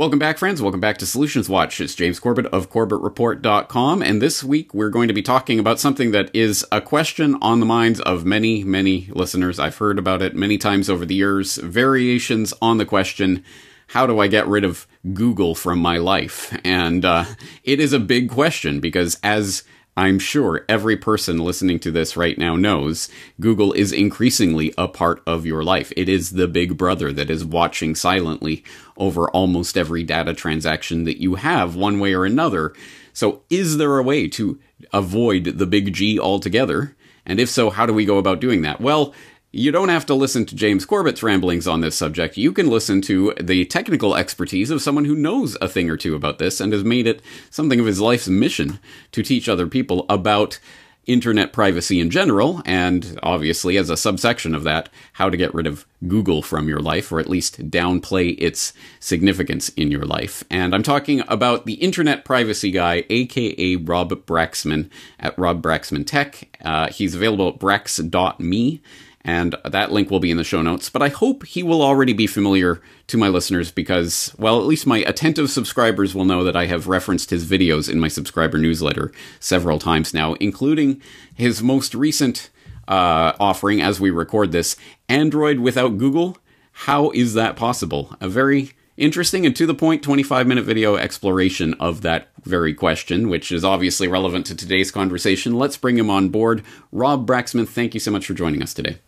Welcome back, friends. Welcome back to Solutions Watch. It's James Corbett of CorbettReport.com. And this week we're going to be talking about something that is a question on the minds of many, many listeners. I've heard about it many times over the years. Variations on the question how do I get rid of Google from my life? And uh, it is a big question because as I'm sure every person listening to this right now knows Google is increasingly a part of your life. It is the big brother that is watching silently over almost every data transaction that you have, one way or another. So, is there a way to avoid the big G altogether? And if so, how do we go about doing that? Well, you don't have to listen to James Corbett's ramblings on this subject. You can listen to the technical expertise of someone who knows a thing or two about this and has made it something of his life's mission to teach other people about internet privacy in general, and obviously, as a subsection of that, how to get rid of Google from your life, or at least downplay its significance in your life. And I'm talking about the internet privacy guy, aka Rob Braxman at Rob Braxman Tech. Uh, he's available at brax.me and that link will be in the show notes. But I hope he will already be familiar to my listeners because, well, at least my attentive subscribers will know that I have referenced his videos in my subscriber newsletter several times now, including his most recent uh, offering as we record this Android without Google. How is that possible? A very interesting and to the point 25 minute video exploration of that very question, which is obviously relevant to today's conversation. Let's bring him on board. Rob Braxman, thank you so much for joining us today.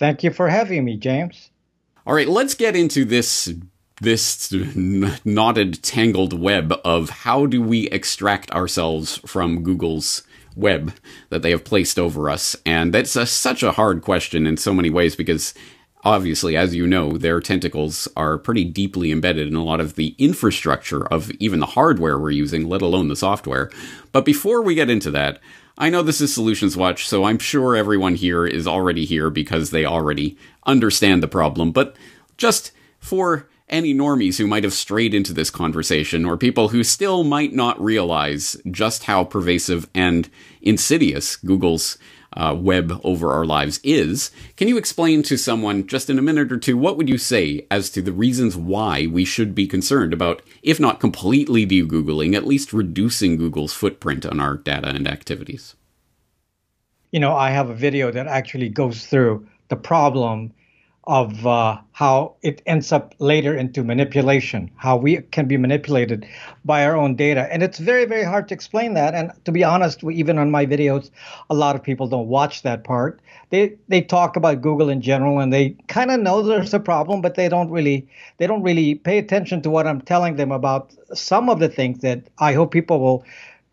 Thank you for having me, James. All right, let's get into this this knotted tangled web of how do we extract ourselves from Google's web that they have placed over us. And that's a, such a hard question in so many ways because obviously, as you know, their tentacles are pretty deeply embedded in a lot of the infrastructure of even the hardware we're using, let alone the software. But before we get into that, I know this is Solutions Watch, so I'm sure everyone here is already here because they already understand the problem. But just for any normies who might have strayed into this conversation, or people who still might not realize just how pervasive and insidious Google's uh, web over our lives is, can you explain to someone just in a minute or two what would you say as to the reasons why we should be concerned about, if not completely de-Googling, at least reducing Google's footprint on our data and activities? You know, I have a video that actually goes through the problem of uh, how it ends up later into manipulation, how we can be manipulated by our own data. And it's very, very hard to explain that. And to be honest, even on my videos, a lot of people don't watch that part. They they talk about Google in general and they kind of know there's a problem, but they don't really they don't really pay attention to what I'm telling them about some of the things that I hope people will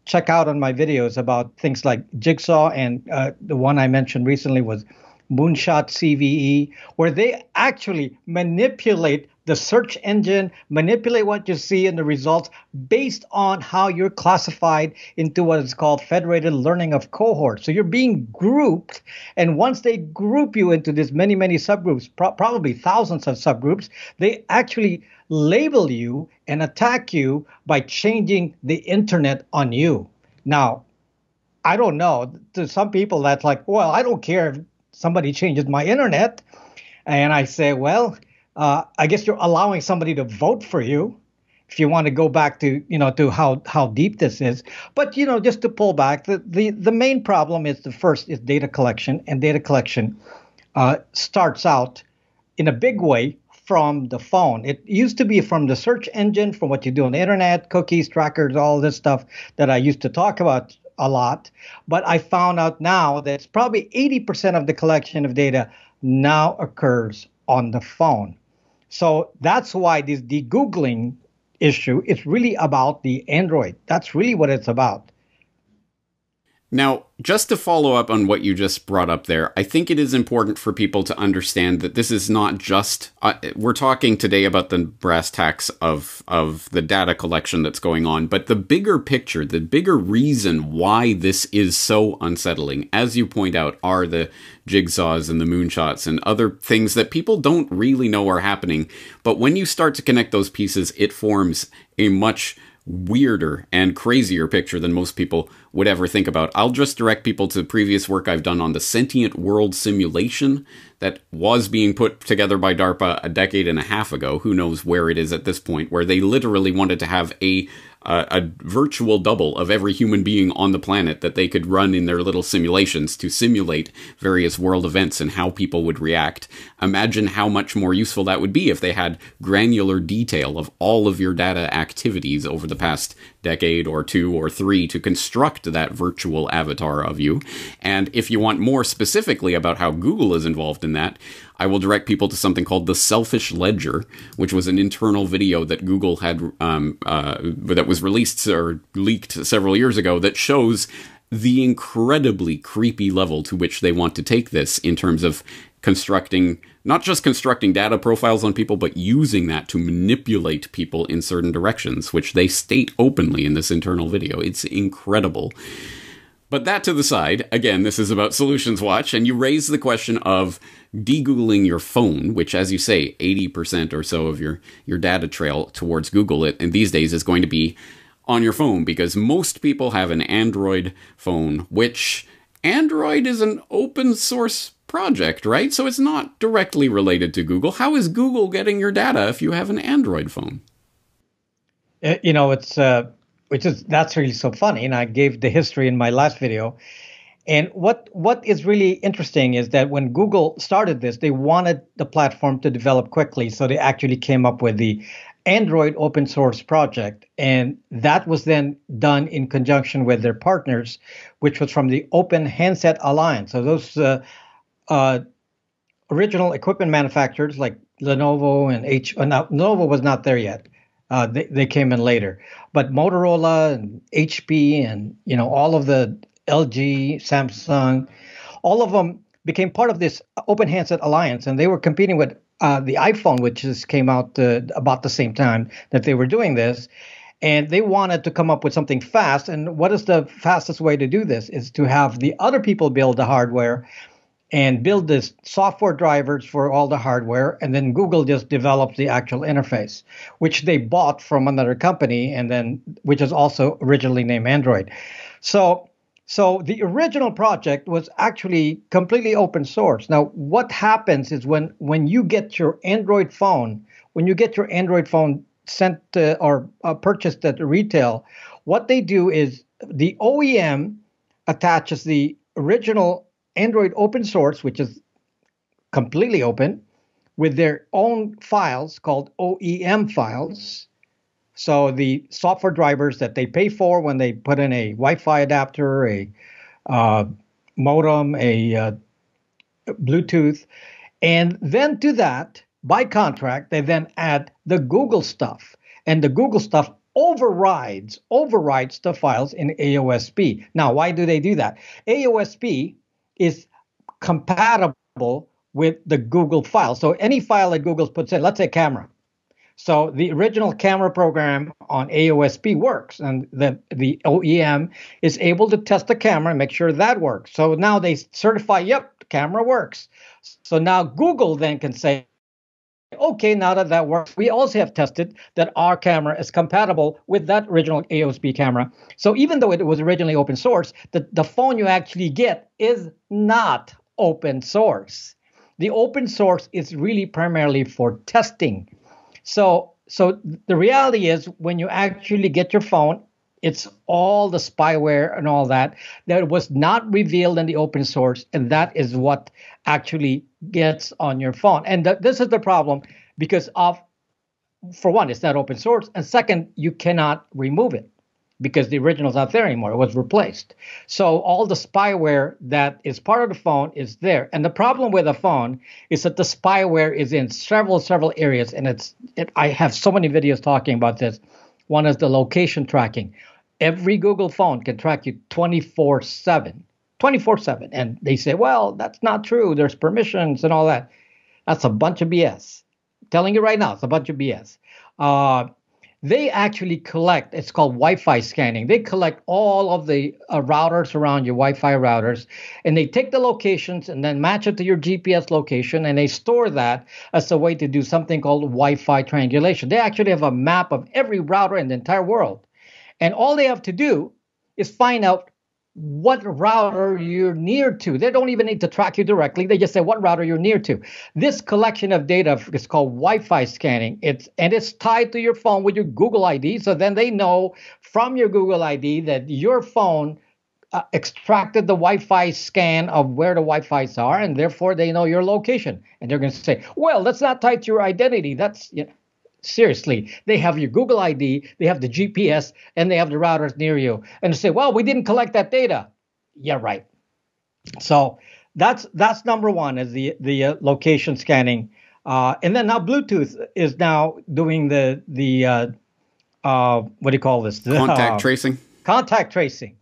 check out on my videos about things like Jigsaw and uh, the one I mentioned recently was Moonshot CVE, where they actually manipulate the search engine, manipulate what you see in the results based on how you're classified into what is called federated learning of cohorts. So you're being grouped, and once they group you into this many, many subgroups, pro- probably thousands of subgroups, they actually label you and attack you by changing the internet on you. Now, I don't know. To some people, that's like, well, I don't care somebody changes my internet. And I say, well, uh, I guess you're allowing somebody to vote for you if you want to go back to you know to how how deep this is but you know just to pull back the the, the main problem is the first is data collection and data collection uh, starts out in a big way from the phone it used to be from the search engine from what you do on the internet cookies trackers all this stuff that i used to talk about a lot. But I found out now that it's probably 80% of the collection of data now occurs on the phone. So that's why this de-Googling issue is really about the Android. That's really what it's about. Now, just to follow up on what you just brought up there, I think it is important for people to understand that this is not just uh, we're talking today about the brass tacks of of the data collection that's going on, but the bigger picture, the bigger reason why this is so unsettling, as you point out, are the jigsaws and the moonshots and other things that people don't really know are happening, but when you start to connect those pieces, it forms a much weirder and crazier picture than most people would ever think about. I'll just direct people to previous work I've done on the sentient world simulation that was being put together by DARPA a decade and a half ago. Who knows where it is at this point, where they literally wanted to have a uh, a virtual double of every human being on the planet that they could run in their little simulations to simulate various world events and how people would react. Imagine how much more useful that would be if they had granular detail of all of your data activities over the past decade or two or three to construct that virtual avatar of you. And if you want more specifically about how Google is involved in that, I will direct people to something called the Selfish Ledger, which was an internal video that Google had um, uh, that was released or leaked several years ago that shows the incredibly creepy level to which they want to take this in terms of constructing not just constructing data profiles on people but using that to manipulate people in certain directions which they state openly in this internal video. It's incredible but that to the side, again, this is about Solutions Watch, and you raise the question of de-googling your phone, which, as you say, 80% or so of your, your data trail towards Google it, and these days is going to be on your phone because most people have an Android phone, which Android is an open source project, right? So it's not directly related to Google. How is Google getting your data if you have an Android phone? Uh, you know, it's uh, which is that's really so funny. And I gave the history in my last video. And what what is really interesting is that when Google started this, they wanted the platform to develop quickly, so they actually came up with the Android open source project, and that was then done in conjunction with their partners, which was from the Open Handset Alliance. So those uh, uh, original equipment manufacturers like Lenovo and H. Uh, now, Lenovo was not there yet, uh, they, they came in later. But Motorola and HP and you know all of the LG, Samsung, all of them became part of this Open Handset Alliance, and they were competing with uh, the iPhone, which just came out uh, about the same time that they were doing this. And they wanted to come up with something fast. And what is the fastest way to do this? Is to have the other people build the hardware and build this software drivers for all the hardware and then google just develops the actual interface which they bought from another company and then which is also originally named android. So so the original project was actually completely open source. Now what happens is when when you get your android phone when you get your android phone sent to, or uh, purchased at retail what they do is the oem attaches the original Android open source, which is completely open, with their own files called OEM files. So the software drivers that they pay for when they put in a Wi-Fi adapter, a uh, modem, a uh, Bluetooth, and then to that, by contract, they then add the Google stuff, and the Google stuff overrides overrides the files in AOSP. Now, why do they do that? AOSP is compatible with the Google file. So any file that Google puts in, let's say camera. So the original camera program on AOSP works, and the, the OEM is able to test the camera and make sure that works. So now they certify, yep, camera works. So now Google then can say, okay, now that that works, we also have tested that our camera is compatible with that original AOSP camera. So even though it was originally open source, the, the phone you actually get is not open source. The open source is really primarily for testing. So so the reality is when you actually get your phone it's all the spyware and all that that was not revealed in the open source, and that is what actually gets on your phone. And th- this is the problem because of, for one, it's not open source, and second, you cannot remove it because the original is not there anymore. It was replaced. So all the spyware that is part of the phone is there. And the problem with a phone is that the spyware is in several several areas, and it's it, I have so many videos talking about this. One is the location tracking. Every Google phone can track you 24 7. 24 7. And they say, well, that's not true. There's permissions and all that. That's a bunch of BS. I'm telling you right now, it's a bunch of BS. Uh, they actually collect, it's called Wi Fi scanning. They collect all of the uh, routers around your Wi Fi routers and they take the locations and then match it to your GPS location and they store that as a way to do something called Wi Fi triangulation. They actually have a map of every router in the entire world And all they have to do is find out what router you're near to. They don't even need to track you directly. They just say what router you're near to. This collection of data is called Wi-Fi scanning. It's and it's tied to your phone with your Google ID. So then they know from your Google ID that your phone uh, extracted the Wi-Fi scan of where the Wi-Fi's are, and therefore they know your location. And they're going to say, "Well, that's not tied to your identity. That's you know, seriously. They have your Google ID, they have the GPS, and they have the routers near you. And they say, well, we didn't collect that data. Yeah, right. So that's that's number one is the the uh, location scanning. Uh, and then now Bluetooth is now doing the the uh, uh what do you call this? Contact uh, tracing. Contact tracing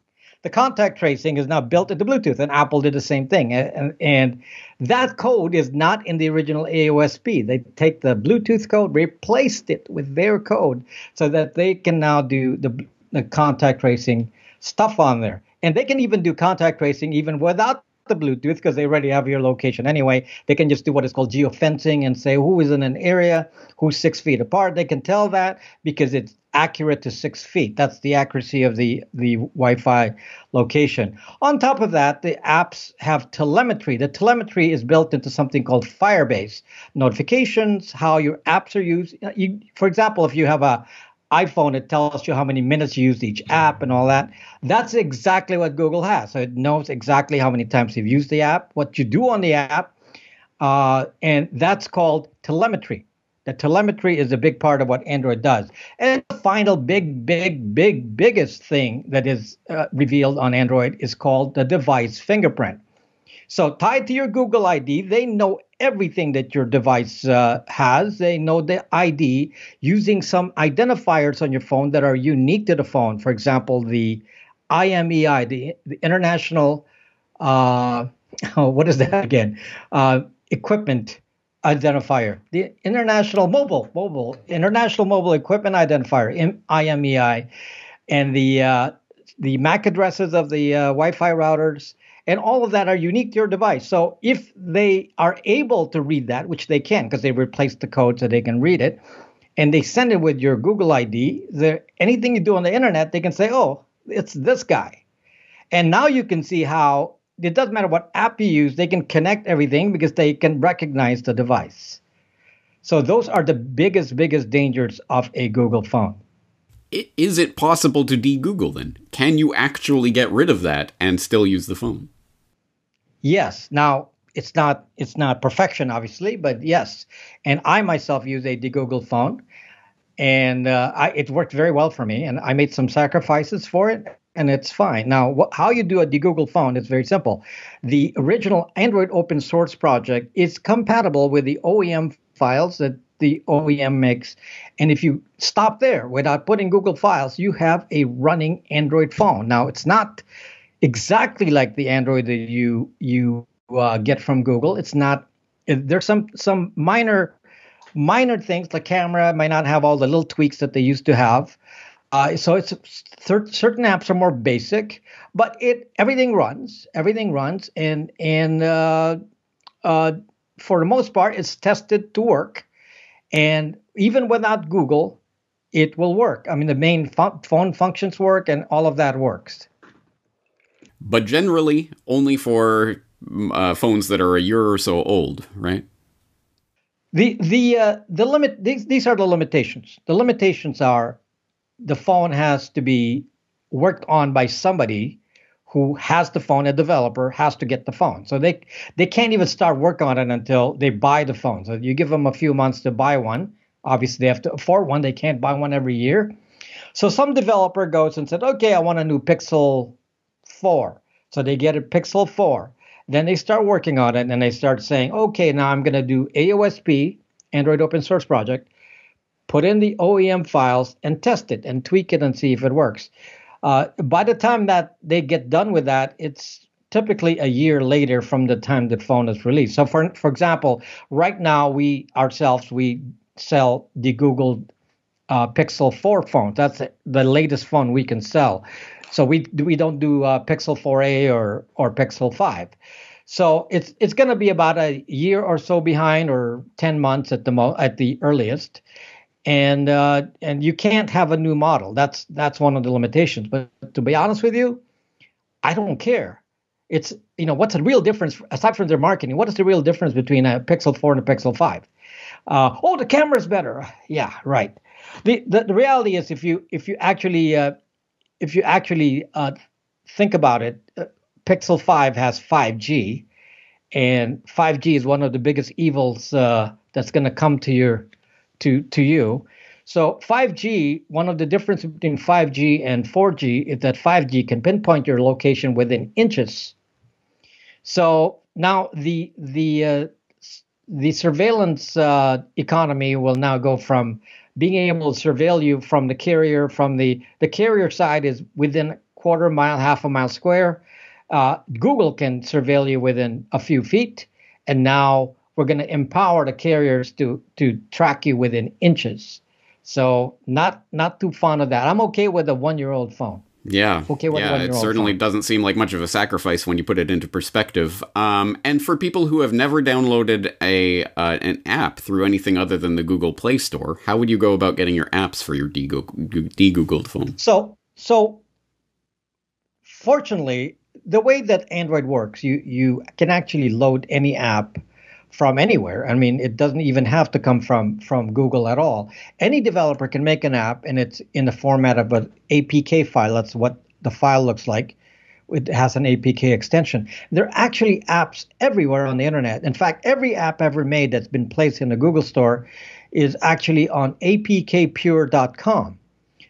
the contact tracing is now built into Bluetooth, and Apple did the same thing. And, and that code is not in the original AOSP. They take the Bluetooth code, replaced it with their code, so that they can now do the, the contact tracing stuff on there. And they can even do contact tracing even without the Bluetooth because they already have your location anyway. They can just do what is called geofencing and say who is in an area, who's six feet apart. They can tell that because it's accurate to six feet. That's the accuracy of the, the Wi Fi location. On top of that, the apps have telemetry. The telemetry is built into something called Firebase notifications, how your apps are used. You, for example, if you have a iPhone, it tells you how many minutes you used each app and all that. That's exactly what Google has. So it knows exactly how many times you've used the app, what you do on the app, uh, and that's called telemetry. The telemetry is a big part of what Android does. And the final big, big, big, biggest thing that is uh, revealed on Android is called the device fingerprint. So tied to your Google ID, they know everything that your device uh, has. They know the ID using some identifiers on your phone that are unique to the phone. For example, the IMEI, the, the International, uh, what is that again? Uh, equipment identifier, the International Mobile Mobile International Mobile Equipment Identifier (IMEI), and the uh, the MAC addresses of the uh, Wi-Fi routers, and all of that are unique to your device. So if they are able to read that, which they can because they replaced the code so they can read it, and they send it with your Google ID, anything you do on the internet, they can say, "Oh, it's this guy," and now you can see how it doesn't matter what app you use, they can connect everything because they can recognize the device. So those are the biggest, biggest dangers of a Google phone. Is it possible to de-Google then? Can you actually get rid of that and still use the phone? Yes. Now it's not it's not perfection, obviously, but yes. And I myself use a de-Google phone, and uh, I, it worked very well for me. And I made some sacrifices for it, and it's fine. Now, wh- how you do a de-Google phone is very simple. The original Android open source project is compatible with the OEM files that the OEM makes. And if you stop there without putting Google files, you have a running Android phone. Now, it's not exactly like the Android that you you uh, get from Google. It's not. There's some some minor minor things. The camera might not have all the little tweaks that they used to have. Uh, so it's certain apps are more basic, but it everything runs, everything runs, and and uh, uh, for the most part, it's tested to work, and even without Google, it will work. I mean, the main fun- phone functions work, and all of that works. But generally, only for mm, uh, phones that are a year or so old, right? The the uh, the limit these these are the limitations. The limitations are the phone has to be worked on by somebody who has the phone, a developer has to get the phone. So they they can't even start work on it until they buy the phone. So you give them a few months to buy one. Obviously, they have to afford one. They can't buy one every year. So some developer goes and said, "Okay, I want a new Pixel 4." So they get a Pixel 4. Then they start working on it and they start saying, "Okay, now I'm going to do AOSP, Android Open Source Project put in the OEM files and test it and tweak it and see if it works. Uh, by the time that they get done with that, it's typically a year later from the time the phone is released. So, for for example, right now we ourselves we sell the Google uh, Pixel 4 phone. That's the latest phone we can sell. So we we don't do uh, Pixel 4a or or Pixel 5. So it's it's going to be about a year or so behind, or 10 months at the mo- at the earliest and uh, and you can't have a new model. That's that's one of the limitations. But to be honest with you, I don't care. It's you know what's the real difference aside from their marketing? What is the real difference between a Pixel 4 and a Pixel 5? Uh, oh, the camera's better. Yeah, right. The, the, the reality is if you if you actually uh, if you actually uh, think about it, uh, Pixel 5 has 5G, and 5G is one of the biggest evils uh, that's going to come to your to to you. So 5G, one of the differences between 5G and 4G is that 5G can pinpoint your location within inches. So now the the uh, the surveillance uh, economy will now go from being able to surveil you from the carrier from the the carrier side is within a quarter mile, half a mile square. Uh, Google can surveil you within a few feet, and now we're going to empower the carriers to to track you within inches. So not not too fond of that. I'm okay with a one year old phone. Yeah. Okay. yeah. It certainly phone. doesn't seem like much of a sacrifice when you put it into perspective. Um, and for people who have never downloaded a uh, an app through anything other than the Google Play Store, how would you go about getting your apps for your de-googled phone? So so fortunately, the way that Android works, you you can actually load any app from anywhere. I mean, it doesn't even have to come from from Google at all. Any developer can make an app, and it's in the format of an APK file. That's what the file looks like. It has an APK extension. There are actually apps everywhere on the internet. In fact, every app ever made that's been placed in the Google Store is actually on apkpure.com.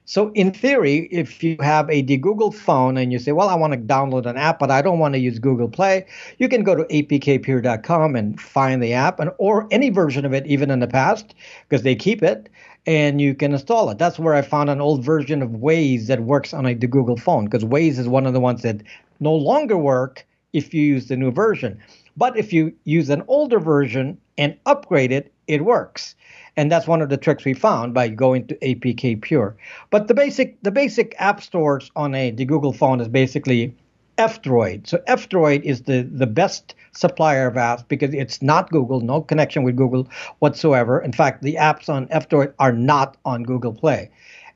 So in theory, if you have a Google phone and you say, well, I want to download an app, but I don't want to use Google Play, you can go to apkpure.com and find the app and or any version of it, even in the past, because they keep it, and you can install it. That's where I found an old version of Waze that works on a the Google phone, because Waze is one of the ones that no longer work if you use the new version. But if you use an older version and upgrade it, it works and that's one of the tricks we found by going to APK Pure. But the basic the basic app stores on a the Google phone is basically F-Droid. So F-Droid is the the best supplier of apps because it's not Google, no connection with Google whatsoever. In fact, the apps on F-Droid are not on Google Play,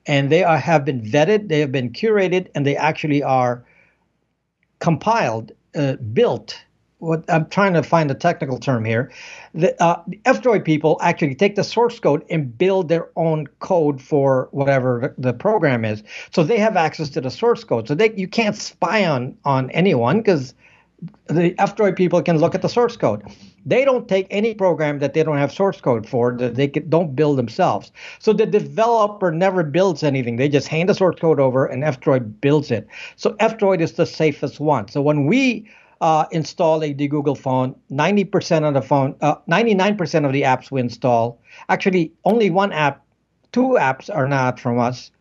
and they are, have been vetted, they have been curated, and they actually are compiled, uh, built what I'm trying to find a technical term here. The, uh, the F-Droid people actually take the source code and build their own code for whatever the, program is. So they have access to the source code. So they you can't spy on on anyone because the F-Droid people can look at the source code. They don't take any program that they don't have source code for that they don't build themselves. So the developer never builds anything. They just hand the source code over and F-Droid builds it. So F-Droid is the safest one. So when we uh, install a Google phone. 90% of the phone, uh, 99% of the apps we install, actually only one app, two apps are not from us,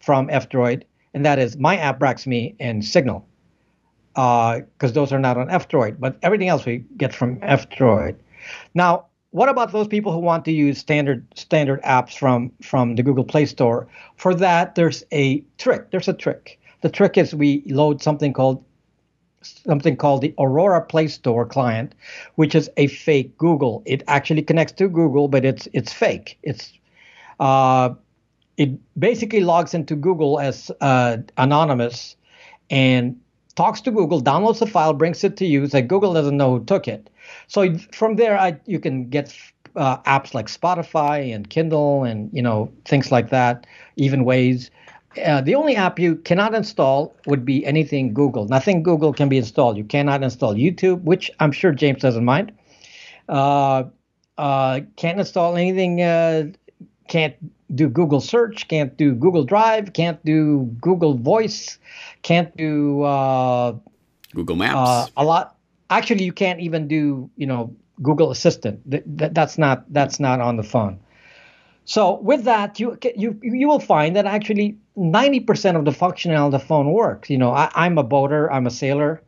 from F-Droid, and that is My App Braxme, and Signal, because uh, those are not on F-Droid. But everything else we get from F-Droid. Now, what about those people who want to use standard standard apps from from the Google Play Store? For that, there's a trick. There's a trick. The trick is we load something called something called the Aurora Play Store client, which is a fake Google. It actually connects to Google, but it's it's fake. It's uh, it basically logs into Google as uh, anonymous and talks to Google, downloads the file, brings it to you. So Google doesn't know who took it. So from there, I, you can get uh, apps like Spotify and Kindle and you know things like that, even Waze. Uh, the only app you cannot install would be anything Google. Nothing Google can be installed. You cannot install YouTube, which I'm sure James doesn't mind. Uh, uh, can't install anything. Uh, can't do Google search. Can't do Google Drive. Can't do Google Voice. Can't do uh, Google Maps. a lot. Actually, you can't even do you know Google Assistant. That, that's not that's not on the phone. So with that, you you you will find that actually 90% of the functionality of the phone works. You know, I, I'm a boater, I'm a sailor,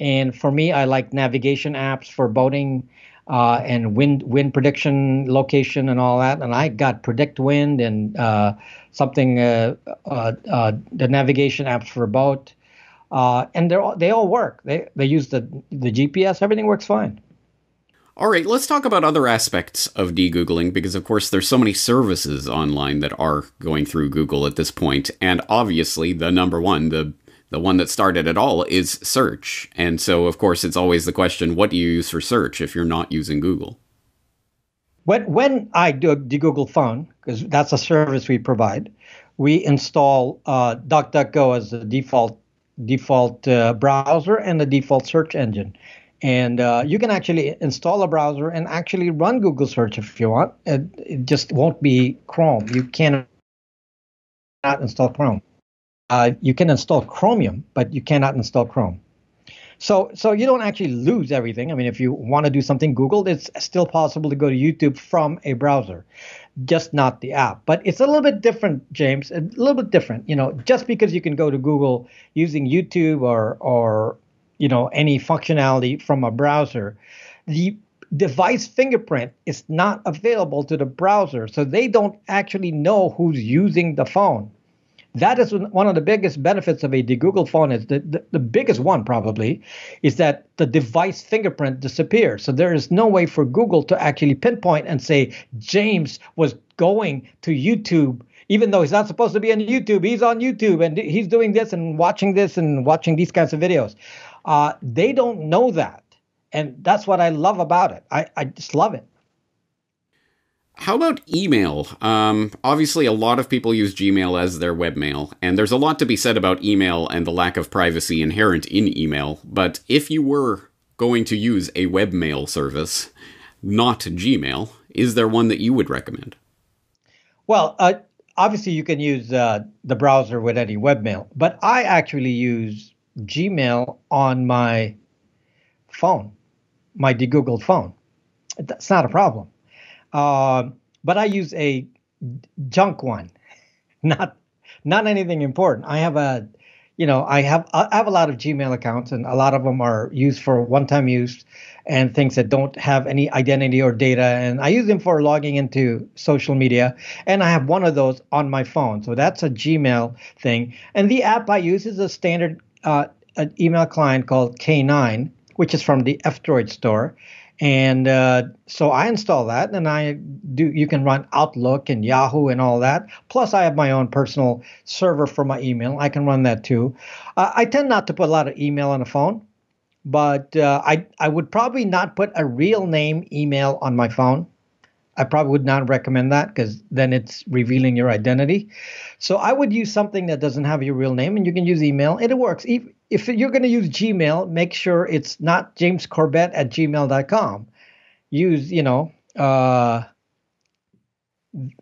and for me, I like navigation apps for boating uh, and wind wind prediction, location, and all that. And I got Predict Wind and uh, something uh, uh, uh the navigation apps for boat, uh, and they all they all work. They they use the the GPS. Everything works fine. All right, let's talk about other aspects of de-googling because of course there's so many services online that are going through Google at this point and obviously the number one, the the one that started it all is search. And so of course it's always the question what do you use for search if you're not using Google? When when I do the Google phone because that's a service we provide, we install uh, DuckDuckGo as the default default uh, browser and the default search engine. And uh, you can actually install a browser and actually run Google search if you want. It, it just won't be Chrome. You cannot install Chrome. Uh, you can install Chromium, but you cannot install Chrome. So, so you don't actually lose everything. I mean, if you want to do something Google, it's still possible to go to YouTube from a browser, just not the app. But it's a little bit different, James. A little bit different. You know, just because you can go to Google using YouTube or or you know any functionality from a browser the device fingerprint is not available to the browser so they don't actually know who's using the phone that is one of the biggest benefits of a Google phone is the, the, the, biggest one probably is that the device fingerprint disappears. So there is no way for Google to actually pinpoint and say James was going to YouTube even though he's not supposed to be on YouTube, he's on YouTube and he's doing this and watching this and watching these kinds of videos. Uh, they don't know that. And that's what I love about it. I, I just love it. How about email? Um, obviously, a lot of people use Gmail as their webmail, and there's a lot to be said about email and the lack of privacy inherent in email. But if you were going to use a webmail service, not Gmail, is there one that you would recommend? Well, uh, obviously, you can use uh, the browser with any webmail, but I actually use Gmail on my phone, my de-Googled phone. That's not a problem. Uh, but I use a junk one, not not anything important. I have a, you know, I have I have a lot of Gmail accounts, and a lot of them are used for one-time use and things that don't have any identity or data. And I use them for logging into social media. And I have one of those on my phone, so that's a Gmail thing. And the app I use is a standard uh, an email client called K9, which is from the F-Droid store. And uh, so I install that, and I do. You can run Outlook and Yahoo and all that. Plus, I have my own personal server for my email. I can run that too. Uh, I tend not to put a lot of email on the phone, but uh, I I would probably not put a real name email on my phone. I probably would not recommend that because then it's revealing your identity. So I would use something that doesn't have your real name, and you can use email. It works. If, if you're going to use Gmail, make sure it's not James Corbett at gmail.com. Use, you know, uh,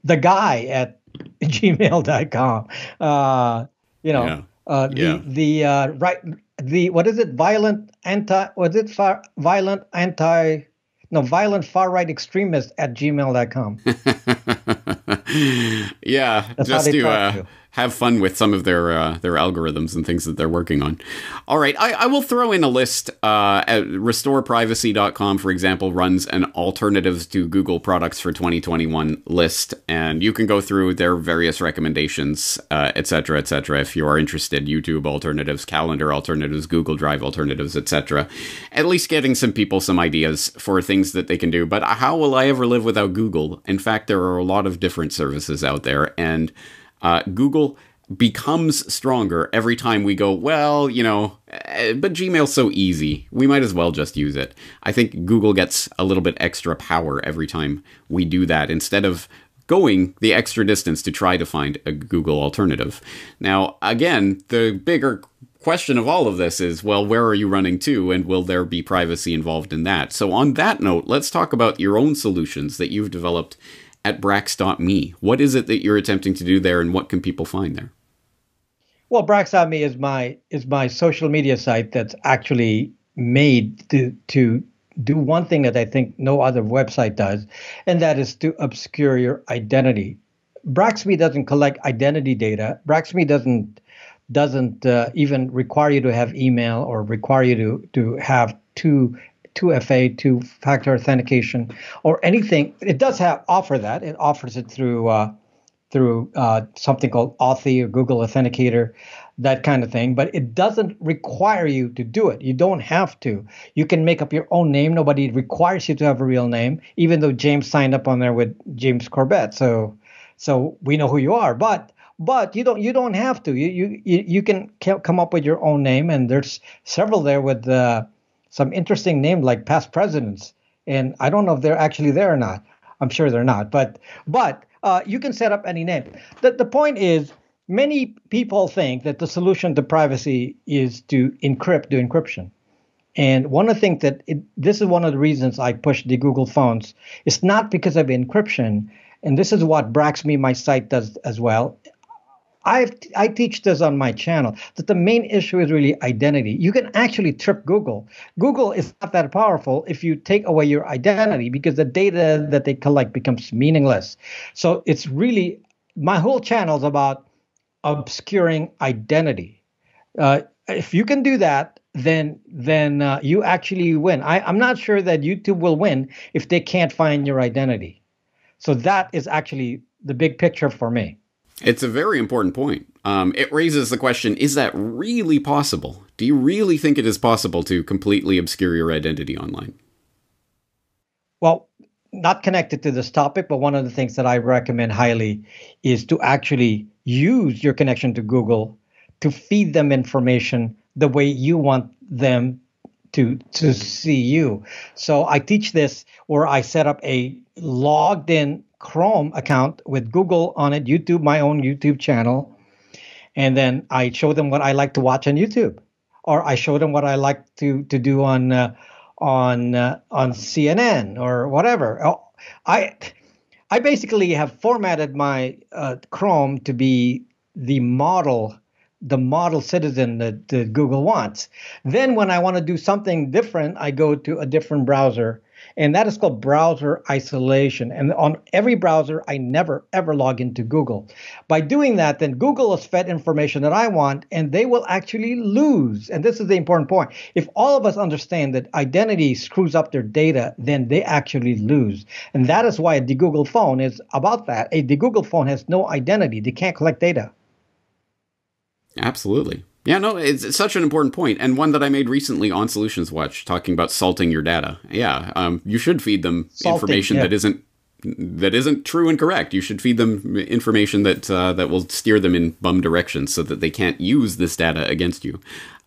the guy at gmail.com. Uh, you know, yeah. Uh, the yeah. the uh, right the what is it? Violent anti was it violent anti no violent far right extremist at gmail.com. yeah, That's just to uh, have fun with some of their uh, their algorithms and things that they're working on. All right, I, I will throw in a list. Uh, restoreprivacy.com, for example, runs an alternatives to Google products for 2021 list, and you can go through their various recommendations, etc., uh, etc. Et if you are interested, YouTube alternatives, calendar alternatives, Google Drive alternatives, etc. At least getting some people some ideas for things that they can do. But how will I ever live without Google? In fact, there are a lot of different services out there, and uh, Google becomes stronger every time we go, well, you know, eh, but Gmail's so easy. We might as well just use it. I think Google gets a little bit extra power every time we do that instead of going the extra distance to try to find a Google alternative. Now, again, the bigger question of all of this is well, where are you running to, and will there be privacy involved in that? So, on that note, let's talk about your own solutions that you've developed at Brax.me. What is it that you're attempting to do there, and what can people find there? Well, Brax.me is my is my social media site that's actually made to to do one thing that I think no other website does, and that is to obscure your identity. Brax.me doesn't collect identity data. Brax.me doesn't doesn't uh, even require you to have email or require you to to have two 2FA, two factor authentication, or anything. It does have offer that. It offers it through uh, through uh, something called Authy or Google Authenticator, that kind of thing. But it doesn't require you to do it. You don't have to. You can make up your own name. Nobody requires you to have a real name, even though James signed up on there with James Corbett. So, so we know who you are. But but you don't you don't have to. You you you can come up with your own name, and there's several there with uh, some interesting names like past presidents. And I don't know if they're actually there or not. I'm sure they're not. But but uh, you can set up any name. The, the point is, many people think that the solution to privacy is to encrypt, do encryption. And one of the things that it, this is one of the reasons I push the Google phones. It's not because of encryption, and this is what Braxme, my site, does as well. I I teach this on my channel that the main issue is really identity. You can actually trip Google. Google is not that powerful if you take away your identity because the data that they collect becomes meaningless. So it's really my whole channel is about obscuring identity. Uh, if you can do that, then then uh, you actually win. I, I'm not sure that YouTube will win if they can't find your identity. So that is actually the big picture for me. It's a very important point. Um, it raises the question is that really possible? Do you really think it is possible to completely obscure your identity online? Well, not connected to this topic, but one of the things that I recommend highly is to actually use your connection to Google to feed them information the way you want them to to see you. So I teach this or I set up a logged in Chrome account with Google on it, YouTube, my own YouTube channel. And then I show them what I like to watch on YouTube, or I show them what I like to to do on uh, on uh, on CNN or whatever. Oh, I I basically have formatted my uh, Chrome to be the model the model citizen that, that Google wants. Then when I want to do something different, I go to a different browser and that is called browser isolation. And on every browser, I never ever log into Google. By doing that, then Google is fed information that I want, and they will actually lose. And this is the important point. If all of us understand that identity screws up their data, then they actually lose. And that is why the Google phone is about that. The Google phone has no identity, they can't collect data. Absolutely. Yeah, no, it's, it's, such an important point, and one that I made recently on Solutions Watch, talking about salting your data. Yeah, um, you should feed them Salting, information yeah. that isn't that isn't true and correct. You should feed them information that uh, that will steer them in bum directions, so that they can't use this data against you.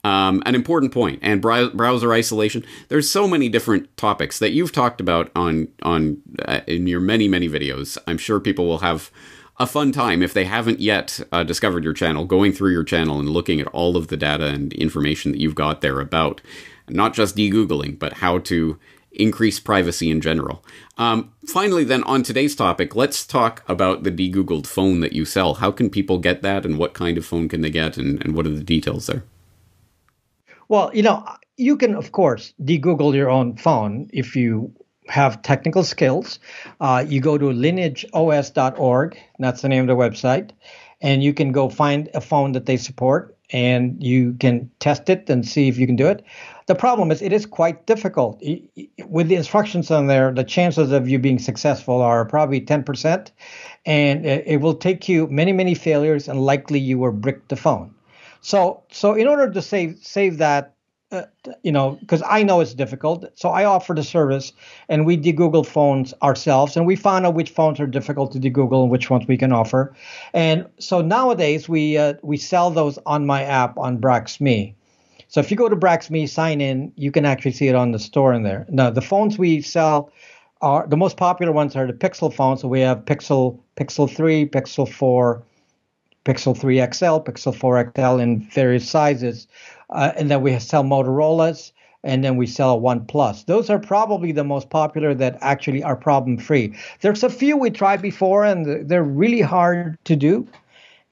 Um, an important point, and browser isolation. There's so many different topics that you've talked about on on uh, in your many many videos. I'm sure people will have a fun time if they haven't yet uh, discovered your channel, going through your channel and looking at all of the data and information that you've got there about not just de-googling, but how to increase privacy in general. Um, finally, then on today's topic, let's talk about the de-googled phone that you sell. How can people get that, and what kind of phone can they get, and, and what are the details there? Well, you know, you can of course de-google your own phone if you have technical skills, uh, you go to lineageos.org. That's the name of the website. And you can go find a phone that they support and you can test it and see if you can do it. The problem is, it is quite difficult. With the instructions on there, the chances of you being successful are probably 10%. And it will take you many, many failures, and likely you will brick the phone. So, so in order to save save that uh, you know, because I know it's difficult. So I offer the service, and we de-Google phones ourselves, and we find out which phones are difficult to de-Google and which ones we can offer. And so nowadays we uh, we sell those on my app on Braxme. So if you go to Braxme, sign in, you can actually see it on the store in there. Now the phones we sell are the most popular ones are the Pixel phones. So we have Pixel, Pixel 3, Pixel 4, Pixel 3 XL, Pixel 4 XL in various sizes uh, and then we sell Motorola's, and then we sell OnePlus. Those are probably the most popular that actually are problem free. There's a few we tried before, and they're really hard to do,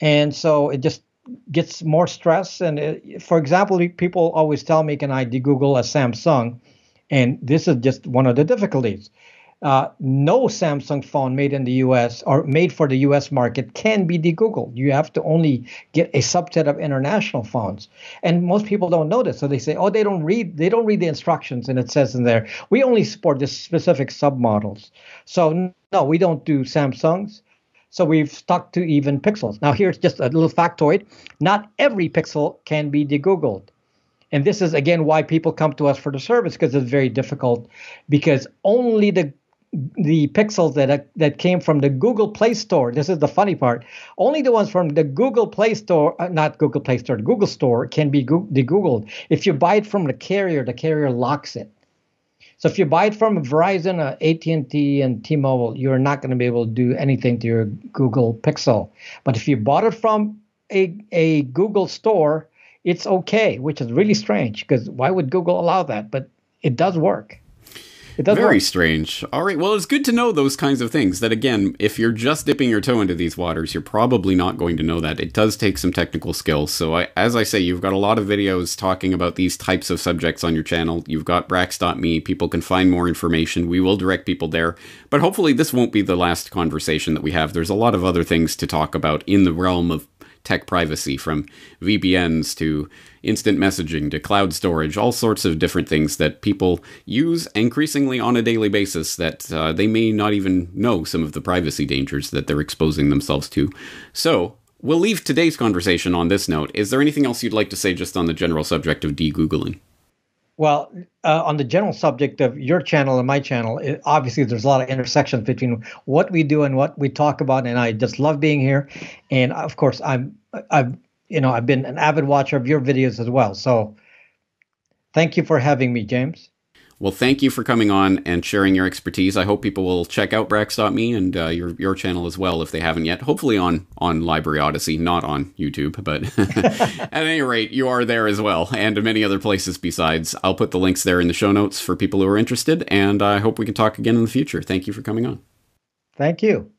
and so it just gets more stress. And it, for example, people always tell me, "Can I de-Google a Samsung?" And this is just one of the difficulties uh, no Samsung phone made in the US or made for the US market can be de-Googled. You have to only get a subset of international phones. And most people don't know this. So they say, oh, they don't read, they don't read the instructions. And it says in there, we only support the specific submodels. So no, we don't do Samsungs. So we've stuck to even pixels. Now, here's just a little factoid not every pixel can be degoogled. And this is, again, why people come to us for the service because it's very difficult because only the the pixels that that came from the Google Play Store. This is the funny part. Only the ones from the Google Play Store, uh, not Google Play Store, Google Store, can be go- de-Googled. If you buy it from the carrier, the carrier locks it. So if you buy it from Verizon, uh, AT&T, and T-Mobile, you're not going to be able to do anything to your Google Pixel. But if you bought it from a a Google store, it's okay, which is really strange because why would Google allow that? But it does work. It does Very work. strange. All right. Well, it's good to know those kinds of things. That again, if you're just dipping your toe into these waters, you're probably not going to know that. It does take some technical skills. So, I, as I say, you've got a lot of videos talking about these types of subjects on your channel. You've got Brax.me. People can find more information. We will direct people there. But hopefully, this won't be the last conversation that we have. There's a lot of other things to talk about in the realm of tech privacy from VPNs to instant messaging to cloud storage, all sorts of different things that people use increasingly on a daily basis that uh, they may not even know some of the privacy dangers that they're exposing themselves to. So, we'll leave today's conversation on this note. Is there anything else you'd like to say just on the general subject of de-Googling? Well, uh, on the general subject of your channel and my channel, it, obviously there's a lot of intersections between what we do and what we talk about, and I just love being here. And of course, I'm I've you know I've been an avid watcher of your videos as well. So, thank you for having me, James. Well, thank you for coming on and sharing your expertise. I hope people will check out Brax.me and uh, your your channel as well if they haven't yet. Hopefully on on LBRY Odysee, not on YouTube, but at any rate, you are there as well, and many other places besides. I'll put the links there in the show notes for people who are interested, and I hope we can talk again in the future. Thank you for coming on. Thank you.